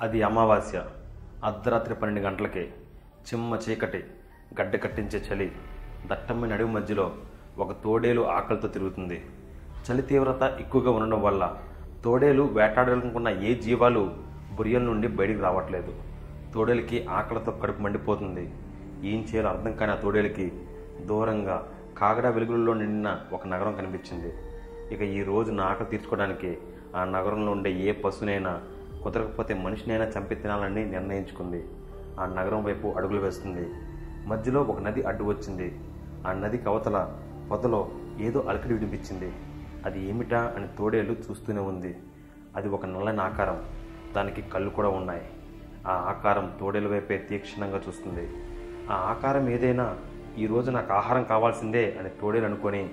అది అమావాస్య. అర్ధరాత్రి పన్నెండు గంటలకే చిమ్మ చీకటి గడ్డ కట్టించే చలి దట్టమైన అడవి మధ్యలో ఒక తోడేలు ఆకలితో తిరుగుతుంది. చలి తీవ్రత ఎక్కువగా ఉండడం వల్ల తోడేలు వేటాడాలనుకున్న ఏ జీవాలు బురియల నుండి బయటికి రావట్లేదు. తోడేలకి ఆకలితో కడుపు మండిపోతుంది. ఏం చేయాలో అర్థం కాని ఆ తోడేలకి దూరంగా కాగడ వెలుగులలో నిండిన ఒక నగరం కనిపించింది. ఇక ఈ రోజు నా ఆకలి తీర్చుకోవడానికి ఆ నగరంలో ఉండే ఏ పశునైనా కుదరకపోతే మనిషినైనా చంపి తినాలని నిర్ణయించుకుంది. ఆ నగరం వైపు అడుగులు వేస్తుంది. మధ్యలో ఒక నది అడ్డు వచ్చింది. ఆ నది కవతల పొదలో ఏదో అలకడి వినిపించింది. అది ఏమిటా అని తోడేలు చూస్తూనే ఉంది. అది ఒక నల్లని ఆకారం. దానికి కళ్ళు కూడా ఉన్నాయి. ఆ ఆకారం తోడేలు వైపే తీక్షణంగా చూస్తుంది. ఆ ఆకారం ఏదైనా ఈ రోజు నాకు ఆహారం కావాల్సిందే అని తోడేలు అనుకొని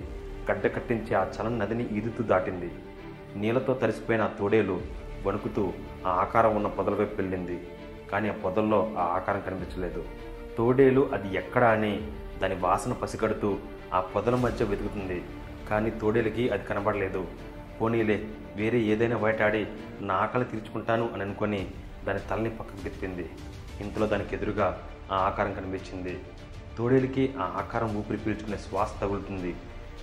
గడ్డ కట్టించి ఆ చలం నదిని ఈదుతూ దాటింది. నీళ్ళతో తలిసిపోయిన ఆ తోడేలు వణుకుతూ ఆ ఆకారం ఉన్న పొదల వైపు వెళ్ళింది కానీ ఆ పొదల్లో ఆ ఆకారం కనిపించలేదు. తోడేలు అది ఎక్కడా అని దాని వాసన పసిగడుతూ ఆ పొదల మధ్య వెతుకుతుంది. కానీ తోడేలకి అది కనబడలేదు. పోనీలే వేరే ఏదైనా బయటాడి నా ఆకలి తీర్చుకుంటాను అని అనుకొని దాని తలని పక్కకు తిప్పింది. ఇంతలో దానికి ఎదురుగా ఆ ఆకారం కనిపించింది. తోడేలుకి ఆ ఆకారం ఊపిరి పీల్చుకునే శ్వాస తగులుతుంది.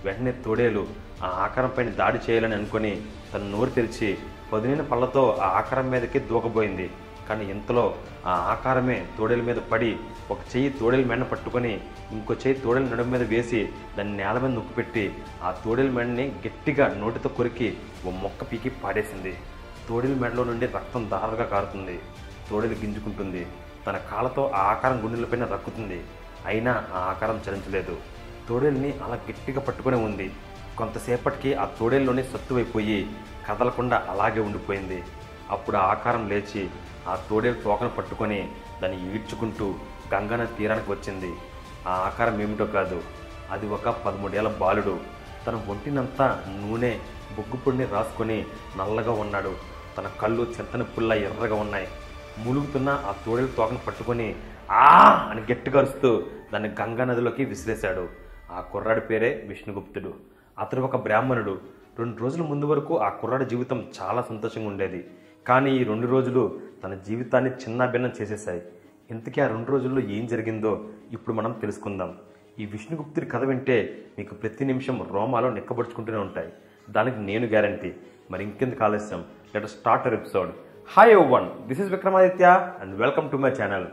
వెంటనే తోడేలు ఆ ఆకారం పైన దాడి చేయాలని అనుకొని తన నోరు తెరిచి పదునైన పళ్ళతో ఆ ఆకారం మీదకి దూకబోయింది. కానీ ఇంతలో ఆ ఆకారమే తోడేల మీద పడి ఒక చెయ్యి తోడేల మెడ పట్టుకొని ఇంకో చెయ్యి తోడేల నడుము మీద వేసి దాన్ని నేల మీద నొక్కిపెట్టి ఆ తోడేల మెడని గట్టిగా నోటితో కొరికి ఓ మొక్క పీకి పాడేసింది. తోడేల మెడలో నుండి రక్తం దారగా కారుతుంది. తోడేలు గింజుకుంటుంది. తన కాళ్ళతో ఆ ఆకారం గుండెలపైన రక్కుతుంది. అయినా ఆ ఆకారం చలించలేదు తోడేల్ని అలా గట్టిగా పట్టుకునే ఉంది. కొంతసేపటికి ఆ తోడేల్లోనే సత్తువైపోయి కదలకుండా అలాగే ఉండిపోయింది. అప్పుడు ఆకారం లేచి ఆ తోడే తోకను పట్టుకొని దాన్ని ఈడ్చుకుంటూ గంగన తీరానికి వచ్చింది. ఆ ఆకారం ఏమిటో కాదు అది ఒక పదమూడేళ్ళ బాలుడు. తన ఒంటినంతా నూనె బొగ్గు పొడిని రాసుకొని నల్లగా ఉన్నాడు. తన కళ్ళు చింతని పుల్ల ఎర్రగా ఉన్నాయి. ములుగుతున్న ఆ తోడేలు తోకను పట్టుకొని ఆ అని గట్టిగా అరుస్తూ దాన్ని గంగా నదిలోకి విసిరేశాడు. ఆ కుర్రాడి పేరే విష్ణుగుప్తుడు. అతడు ఒక బ్రాహ్మణుడు. రెండు రోజుల ముందు వరకు ఆ కుర్రాడి జీవితం చాలా సంతోషంగా ఉండేది. కానీ ఈ రెండు రోజులు తన జీవితాన్ని చిన్నాభిన్నం చేసేసాయి చేసేశాయి. ఇంతకీ ఆ రెండు రోజుల్లో ఏం జరిగిందో ఇప్పుడు మనం తెలుసుకుందాం. ఈ విష్ణుగుప్తుడి కథ వింటే మీకు ప్రతి నిమిషం రోమాలో నిక్కబడుచుకుంటూనే ఉంటాయి. దానికి నేను గ్యారంటీ. మరి ఇంకెందుకు ఆలస్యం? Let start our episode hi one this is Vikramaditya and welcome to my channel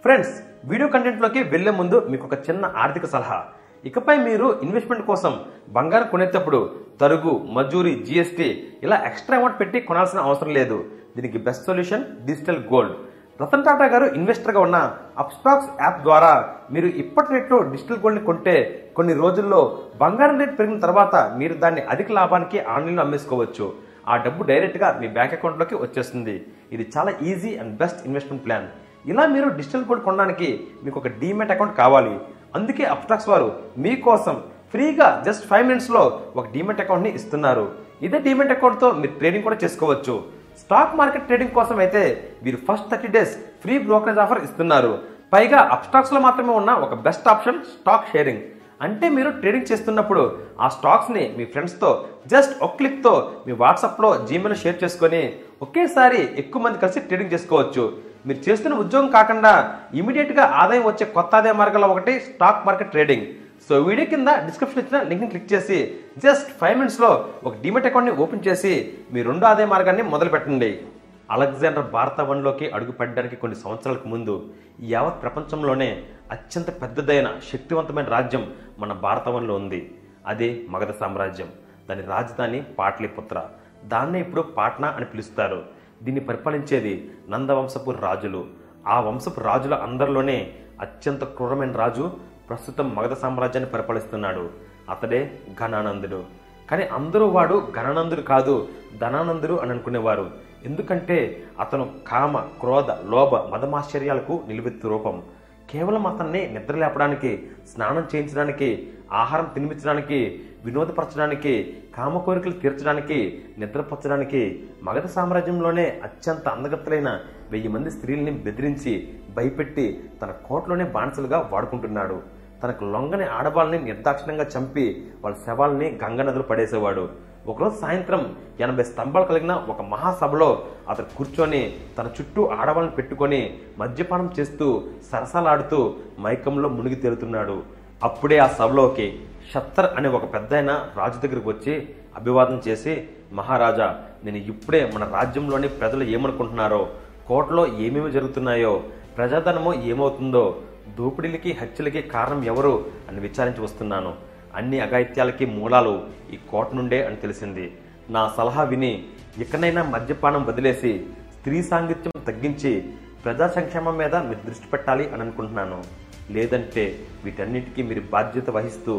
friends video కంటెంట్లోకి వెళ్ళే ముందు మీకు ఒక చిన్న ఆర్థిక సలహా. ఇకపై మీరు ఇన్వెస్ట్మెంట్ కోసం బంగారం కొనేటప్పుడు తరుగు మజూరి జిఎస్టీ ఇలా ఎక్స్ట్రా అమౌంట్ పెట్టి కొనాల్సిన అవసరం లేదు. దీనికి best solution digital gold. Ratan Tata గారు ఇన్వెస్టర్గా ఉన్న అప్స్టాక్స్ యాప్ ద్వారా మీరు ఇప్పటి రేట్లో డిజిటల్ గోల్డ్ని కొంటే కొన్ని రోజుల్లో బంగారం రేట్ పెరిగిన తర్వాత మీరు దాన్ని అధిక లాభానికి ఆన్లైన్లో అమ్మేసుకోవచ్చు. ఆ డబ్బు డైరెక్ట్గా మీ బ్యాంక్ అకౌంట్లోకి వచ్చేస్తుంది. ఇది చాలా easy and best investment plan. ఇలా మీరు డిజిటల్ గోల్డ్ కొనడానికి మీకు ఒక డీమెట్ అకౌంట్ కావాలి. అందుకే అప్టాక్స్ వారు మీకోసం ఫ్రీగా జస్ట్ ఫైవ్ మినిట్స్లో ఒక డీమెట్ అకౌంట్ని ఇస్తున్నారు. ఇదే డీమెట్ అకౌంట్తో మీరు ట్రేడింగ్ కూడా చేసుకోవచ్చు. స్టాక్ మార్కెట్ ట్రేడింగ్ కోసం అయితే వీరు first thirty days free brokerage offer ఇస్తున్నారు. పైగా అప్స్టాక్స్లో మాత్రమే ఉన్న ఒక బెస్ట్ ఆప్షన్ స్టాక్ షేరింగ్. అంటే మీరు ట్రేడింగ్ చేస్తున్నప్పుడు ఆ స్టాక్స్ని మీ ఫ్రెండ్స్తో జస్ట్ ఒక క్లిక్తో మీ వాట్సాప్లో జీమెయిల్ షేర్ చేసుకొని ఒకేసారి ఎక్కువ మంది కలిసి ట్రేడింగ్ చేసుకోవచ్చు. మీరు చేస్తున్న ఉద్యోగం కాకుండా ఇమీడియట్గా ఆదాయం వచ్చే కొత్త ఆదాయ మార్గాల్లో ఒకటి stock market trading so video కింద డిస్క్రిప్షన్ ఇచ్చిన లింక్ని క్లిక్ చేసి జస్ట్ ఫైవ్ మినిట్స్లో ఒక డిమెట్ అకౌంట్ని ఓపెన్ చేసి మీ రెండో ఆదాయ మార్గాన్ని మొదలు పెట్టండి. అలెగ్జాండర్ భారతవన్లోకి అడుగుపెట్టడానికి కొన్ని సంవత్సరాలకు ముందు యావత్ ప్రపంచంలోనే అత్యంత పెద్దదైన శక్తివంతమైన రాజ్యం మన భారతవన్లో ఉంది. అదే మగధ సామ్రాజ్యం. దాని రాజధాని పాట్లిపుత్ర. దాన్నే ఇప్పుడు పాట్నా అని పిలుస్తారు. దీన్ని పరిపాలించేది నందవంశపు రాజులు. ఆ వంశపు రాజుల అందరిలోనే అత్యంత క్రూరమైన రాజు ప్రస్తుతం మగధ సామ్రాజ్యాన్ని పరిపాలిస్తున్నాడు. అతడే ఘనానందుడు. కానీ అందరూ వాడు ఘనానందుడు కాదు ధనానందుడు అని అనుకునేవారు. ఎందుకంటే అతను కామ క్రోధ లోభ మదమాశ్చర్యాలకు నిలువెత్తు రూపం. కేవలం అతన్ని నిద్ర లేపడానికి స్నానం చేయించడానికి ఆహారం తినిపించడానికి వినోదపరచడానికి కామ కోరికలు తీర్చడానికి నిద్రపరచడానికి మగధ సామ్రాజ్యంలోనే అత్యంత అందగత్తలైన వెయ్యి మంది స్త్రీల్ని బెదిరించి భయపెట్టి తన కోట్లోనే బానిసలుగా వాడుకుంటున్నాడు. తనకు లొంగని ఆడవాళ్ళని నిర్దాక్షిణ్యంగా చంపి వాళ్ళ శవాల్ని గంగ నదులు పడేసేవాడు. ఒకరోజు సాయంత్రం ఎనభై స్తంభాలు కలిగిన ఒక మహాసభలో అతను కూర్చొని తన చుట్టూ ఆడవాళ్ళని పెట్టుకొని మద్యపానం చేస్తూ సరసాలాడుతూ మైకంలో మునిగి తేలుతున్నాడు. అప్పుడే ఆ సభలోకి షత్తర్ అనే ఒక పెద్దాయన రాజు దగ్గరికి వచ్చి అభివాదం చేసి మహారాజా నేను ఇప్పుడే మన రాజ్యంలోని ప్రజలు ఏమనుకుంటున్నారో కోటలో ఏమేమి జరుగుతున్నాయో ప్రజాధనము ఏమవుతుందో దోపిడీలకి హత్యలకి కారణం ఎవరు? అని విచారించి వస్తున్నాను. అన్ని అఘాయిత్యాలకి మూలాలు ఈ కోట నుండే అని తెలిసింది. నా సలహా విని ఇకనైనా మద్యపానం వదిలేసి స్త్రీ సాంగత్యం తగ్గించి ప్రజా సంక్షేమం మీద దృష్టి పెట్టాలి అని అనుకుంటున్నాను. లేదంటే వీటన్నిటికీ మీరు బాధ్యత వహిస్తూ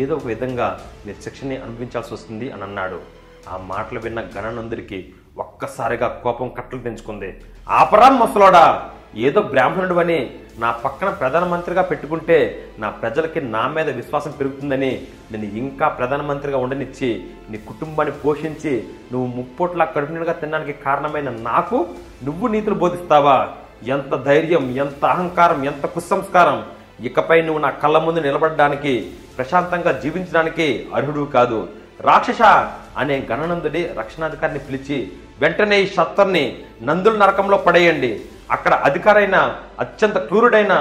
ఏదో ఒక విధంగా మీరు శిక్షని అనుభవించాల్సి వస్తుంది అని అన్నాడు. ఆ మాటలు విన్న గణనందరికి ఒక్కసారిగా కోపం కట్టలు తెంచుకుంది. ఆపరా ముసలోడా! ఏదో బ్రాహ్మణుడు అని నా పక్కన ప్రధానమంత్రిగా పెట్టుకుంటే నా ప్రజలకి నా మీద విశ్వాసం పెరుగుతుందని నేను ఇంకా ప్రధానమంత్రిగా ఉండనిచ్చి నీ కుటుంబాన్ని పోషించి నువ్వు ముప్పోట్లా కడుపునిగా తినడానికి కారణమైన నాకు నువ్వు నీతులు బోధిస్తావా? ఎంత ధైర్యం ఎంత అహంకారం ఎంత కుసంస్కారం! ఇకపై నువ్వు నా కళ్ళ ముందు నిలబడడానికి ప్రశాంతంగా జీవించడానికి అర్హుడు కాదు. రాక్షస అనే గణనందుడి రక్షణాధికారిని పిలిచి వెంటనే ఈ షత్తర్ని నందుల నరకంలో పడేయండి. అక్కడ అధికారైన అత్యంత క్రూరుడైన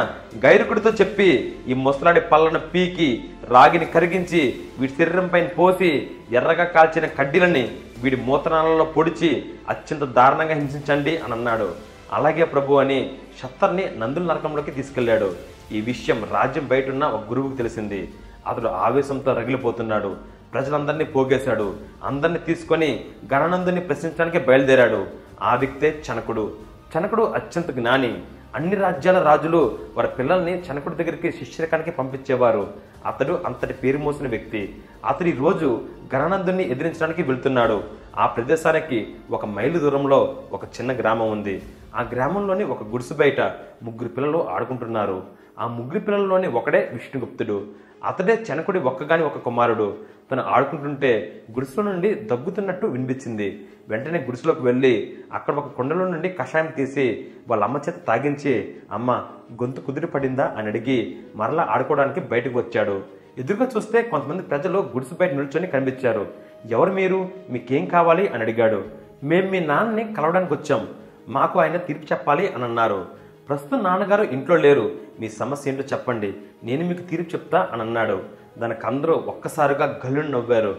గైరుకుడితో చెప్పి ఈ ముసలాడి పళ్ళను పీకి రాగిని కరిగించి వీడి శరీరం పైన పోసి ఎర్రగా కాల్చిన కడ్డీలని వీడి మూతనాలలో పొడిచి అత్యంత దారుణంగా హింసించండి అని అన్నాడు అలాగే ప్రభు అని షత్తర్ని నందుల నరకంలోకి తీసుకెళ్ళాడు ఈ విషయం రాజ్యం బయట ఉన్న ఒక గురువుకు తెలిసింది. అతడు ఆవేశంతో రగిలిపోతున్నాడు. ప్రజలందరినీ పోగేశాడు. అందరినీ తీసుకొని గణనందుని ప్రశ్నించడానికి బయలుదేరాడు. ఆ వ్యక్తే చనకుడు. చనకుడు అత్యంత జ్ఞాని. అన్ని రాజ్యాల రాజులు వారి పిల్లల్ని చనకుడి దగ్గరికి శిష్యరకానికి పంపించేవారు. అతడు అంతటి పేరు మోసిన వ్యక్తి. అతడు ఈ రోజు గణనందుని ఎదిరించడానికి వెళ్తున్నాడు. ఆ ప్రదేశానికి ఒక మైలు దూరంలో ఒక చిన్న గ్రామం ఉంది. ఆ గ్రామంలోని ఒక గుడిసె బయట ముగ్గురు పిల్లలు ఆడుకుంటున్నారు. ఆ ముగ్గురు పిల్లల్లోని ఒకడే విష్ణుగుప్తుడు. అతడే చెనకుడి ఒక్కగాని ఒక కుమారుడు. తను ఆడుకుంటుంటే గుడిసెలో నుండి దగ్గుతున్నట్టు వినిపించింది. వెంటనే గుడిసెలోకి వెళ్ళి అక్కడ ఒక కుండలో నుండి కషాయం తీసి వాళ్ళ అమ్మ చేత తాగించి అమ్మ గొంతు కుదిరి పడిందా? అని అడిగి మరలా ఆడుకోవడానికి బయటకు వచ్చాడు. ఎదురుగా చూస్తే కొంతమంది ప్రజలు గుడిసె బయట నిల్చొని కనిపించారు. ఎవరు మీరు? మీకేం కావాలి? అని అడిగాడు. మేము మీ నాన్నని కలవడానికి వచ్చాం. మాకు ఆయన తీర్పు చెప్పాలి అని అన్నారు. ప్రస్తుతం నాన్నగారు ఇంట్లో లేరు. మీ సమస్య ఏంటో చెప్పండి. నేను మీకు తీర్పు చెప్తా అని అన్నాడు. దానికి అందరూ ఒక్కసారిగా గల్లుని నవ్వారు.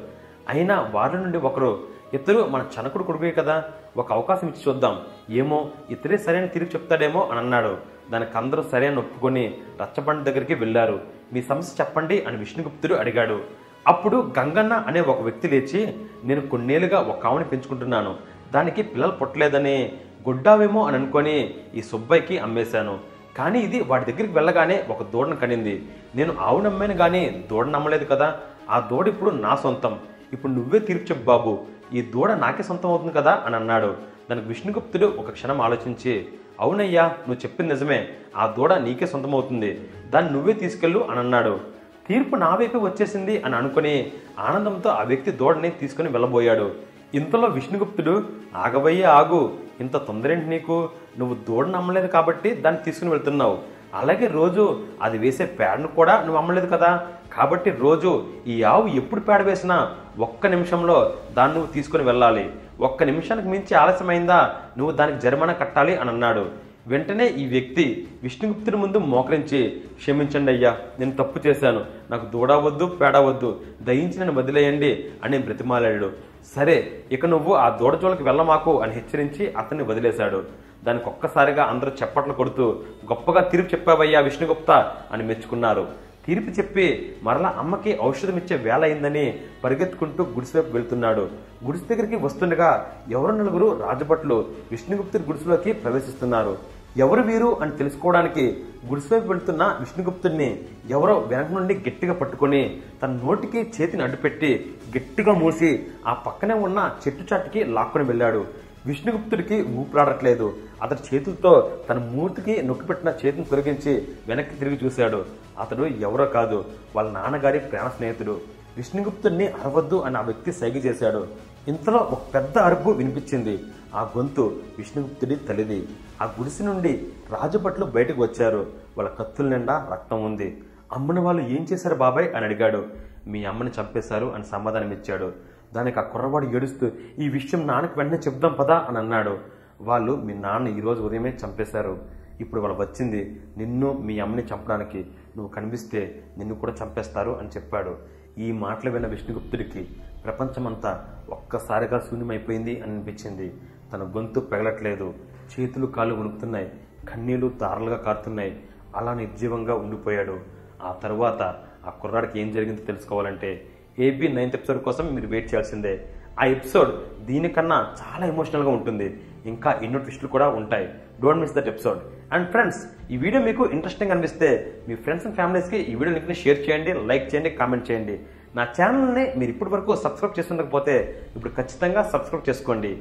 అయినా వారి నుండి ఒకరు ఇతరు మన చనకుడు కొడుకే కదా ఒక అవకాశం ఇచ్చి చూద్దాం. ఏమో ఇతరే సరైన తీర్పు చెప్తాడేమో అని అన్నాడు. దానికి అందరూ సరే అని ఒప్పుకొని రచ్చబండ దగ్గరికి వెళ్ళారు. మీ సమస్య చెప్పండి అని విష్ణుగుప్తుడు అడిగాడు. అప్పుడు గంగన్న అనే ఒక వ్యక్తి లేచి నేను కొన్నేళ్ళుగా ఒక ఆవుని పెంచుకుంటున్నాను. దానికి పిల్లలు పుట్టలేదని గొడ్డావేమో అని అనుకొని ఈ సుబ్బయ్యకి అమ్మేశాను. కానీ ఇది వాడి దగ్గరికి వెళ్ళగానే ఒక దూడను కనింది. నేను ఆవు నమ్మాను కానీ దూడ నమ్మలేదు కదా. ఆ దూడ ఇప్పుడు నా సొంతం. ఇప్పుడు నువ్వే తీర్పు చెప్పు బాబు. ఈ దూడ నాకే సొంతం అవుతుంది కదా అని అన్నాడు. దానికి విష్ణుగుప్తుడు ఒక క్షణం ఆలోచించి అవునయ్యా నువ్వు చెప్పింది నిజమే. ఆ దూడ నీకే సొంతం అవుతుంది దాన్ని నువ్వే తీసుకెళ్ళు అని అన్నాడు. తీర్పు నా వైపే వచ్చేసింది అని అనుకుని ఆనందంతో ఆ వ్యక్తి దూడని తీసుకుని వెళ్ళబోయాడు. ఇంతలో విష్ణుగుప్తుడు ఆగవయ్యే ఆగు. ఇంత తొందరేంటి నీకు? నువ్వు దూడ నమ్మలేదు కాబట్టి దాన్ని తీసుకుని వెళ్తున్నావు. అలాగే రోజు అది వేసే పేడను కూడా నువ్వు అమ్మలేదు కదా? కాబట్టి రోజు ఈ ఆవు ఎప్పుడు పేడ వేసినా ఒక్క నిమిషంలో దాన్ని నువ్వు తీసుకుని వెళ్ళాలి. ఒక్క నిమిషానికి మించి ఆలస్యమైందా? నువ్వు దానికి జరిమానా కట్టాలి అని అన్నాడు. వెంటనే ఈ వ్యక్తి విష్ణుగుప్తుని ముందు మోకరించి క్షమించండి అయ్యా నేను తప్పు చేశాను. నాకు దూడ వద్దు పేడ వద్దు దయించి నన్ను వదిలేయండి అని బ్రతిమాలాడు. సరే ఇక నువ్వు ఆ దూడ వెళ్ళమాకు అని హెచ్చరించి అతన్ని వదిలేశాడు. దానికి ఒక్కసారిగా అందరూ చప్పట్లు కొడుతూ గొప్పగా తీర్పు చెప్పావయ్యా విష్ణుగుప్త అని మెచ్చుకున్నారు. తీర్పు చెప్పి మరలా అమ్మకి ఔషధం ఇచ్చే వేళ అయిందని పరిగెత్తుకుంటూ గుడిసెవైపు వెళ్తున్నాడు. గుడిసె దగ్గరికి వస్తుండగా ఎవరు నలుగురు రాజభట్లు విష్ణుగుప్తుడి గుడిసెలోకి ప్రవేశిస్తున్నారు. ఎవరు వీరు అని తెలుసుకోవడానికి గుడిసెవైపు వెళుతున్న విష్ణుగుప్తుడిని ఎవరో వెనక నుండి గట్టిగా పట్టుకొని తన నోటికి చేతిని అడ్డుపెట్టి గట్టిగా మూసి ఆ పక్కనే ఉన్న చెట్టు చాటుకి లాక్కొని వెళ్ళాడు. విష్ణుగుప్తుడికి ఊపిరాడట్లేదు. అతడి చేతులతో తన మూర్తికి నొక్కిపెట్టిన చేతిని తొలగించి వెనక్కి తిరిగి చూశాడు. అతడు ఎవరో కాదు వాళ్ళ నాన్నగారి ప్రాణ స్నేహితుడు. విష్ణుగుప్తుడిని అరవద్దు అని ఆ వ్యక్తి సైగ చేశాడు. ఇంతలో ఒక పెద్ద అరుపు వినిపించింది. ఆ గొంతు విష్ణుగుప్తుడి తల్లిది. ఆ గుడిసి నుండి రాజభట్లు బయటకు వచ్చారు. వాళ్ళ కత్తుల నిండా రక్తం ఉంది. అమ్మని వాళ్ళు ఏం చేశారు బాబాయ్ అని అడిగాడు. మీ అమ్మని చంపేశారు అని సమాధానం ఇచ్చాడు. దానికి ఆ కుర్రవాడు ఏడుస్తూ ఈ విషయం నాన్నకి వెంటనే చెప్దాం పదా అని అన్నాడు. వాళ్ళు మీ నాన్న ఈరోజు ఉదయమే చంపేశారు. ఇప్పుడు వాళ్ళు వచ్చింది. నిన్ను మీ అమ్మని చంపడానికి నువ్వు కనిపిస్తే నిన్ను కూడా చంపేస్తారు అని చెప్పాడు. ఈ మాటలు విన్న విష్ణుగుప్తుడికి ప్రపంచమంతా ఒక్కసారిగా శూన్యమైపోయింది అనిపించింది. తన గొంతు పెగలట్లేదు. చేతులు కాళ్ళు వణుకుతున్నాయి. కన్నీళ్ళు తారలుగా కారుతున్నాయి. అలా నిర్జీవంగా ఉండిపోయాడు. ఆ తరువాత ఆ కుర్రాడికి ఏం జరిగిందో తెలుసుకోవాలంటే ఏబీ నైన్త్ ఎపిసోడ్ కోసం మీరు వెయిట్ చేయాల్సిందే. ఆ ఎపిసోడ్ దీనికన్నా చాలా ఎమోషనల్గా ఉంటుంది. ఇంకా ఎన్నో ట్విస్టులు కూడా ఉంటాయి. Don't miss that episode. And friends ఈ వీడియో మీకు ఇంట్రెస్టింగ్ అనిపిస్తే మీ ఫ్రెండ్స్ అండ్ ఫ్యామిలీస్కి ఈ వీడియో లింక్ని షేర్ చేయండి లైక్ చేయండి కామెంట్ చేయండి. నా ఛానల్ని మీరు ఇప్పటి వరకు సబ్స్క్రైబ్ చేసుకుండకపోతే ఇప్పుడు ఖచ్చితంగా సబ్స్క్రైబ్ చేసుకోండి.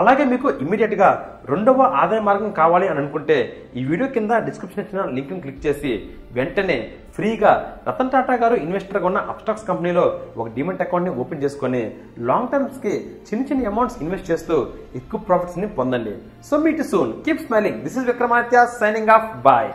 అలాగే మీకు ఇమీడియట్గా రెండవ ఆదాయ మార్గం కావాలి అని అనుకుంటే ఈ వీడియో కింద డిస్క్రిప్షన్ ఇచ్చిన లింక్ క్లిక్ చేసి వెంటనే ఫ్రీగా రతన్ టాటా గారు ఇన్వెస్టర్గా ఉన్న అప్స్టాక్స్ కంపెనీలో ఒక డిమెంట్ అకౌంట్ని ఓపెన్ చేసుకొని లాంగ్ టర్మ్స్కి చిన్న చిన్న అమౌంట్స్ ఇన్వెస్ట్ చేస్తూ ఎక్కువ ప్రాఫిట్స్ని పొందండి. So meet soon. Keep smiling this is Vikramaditya signing off bye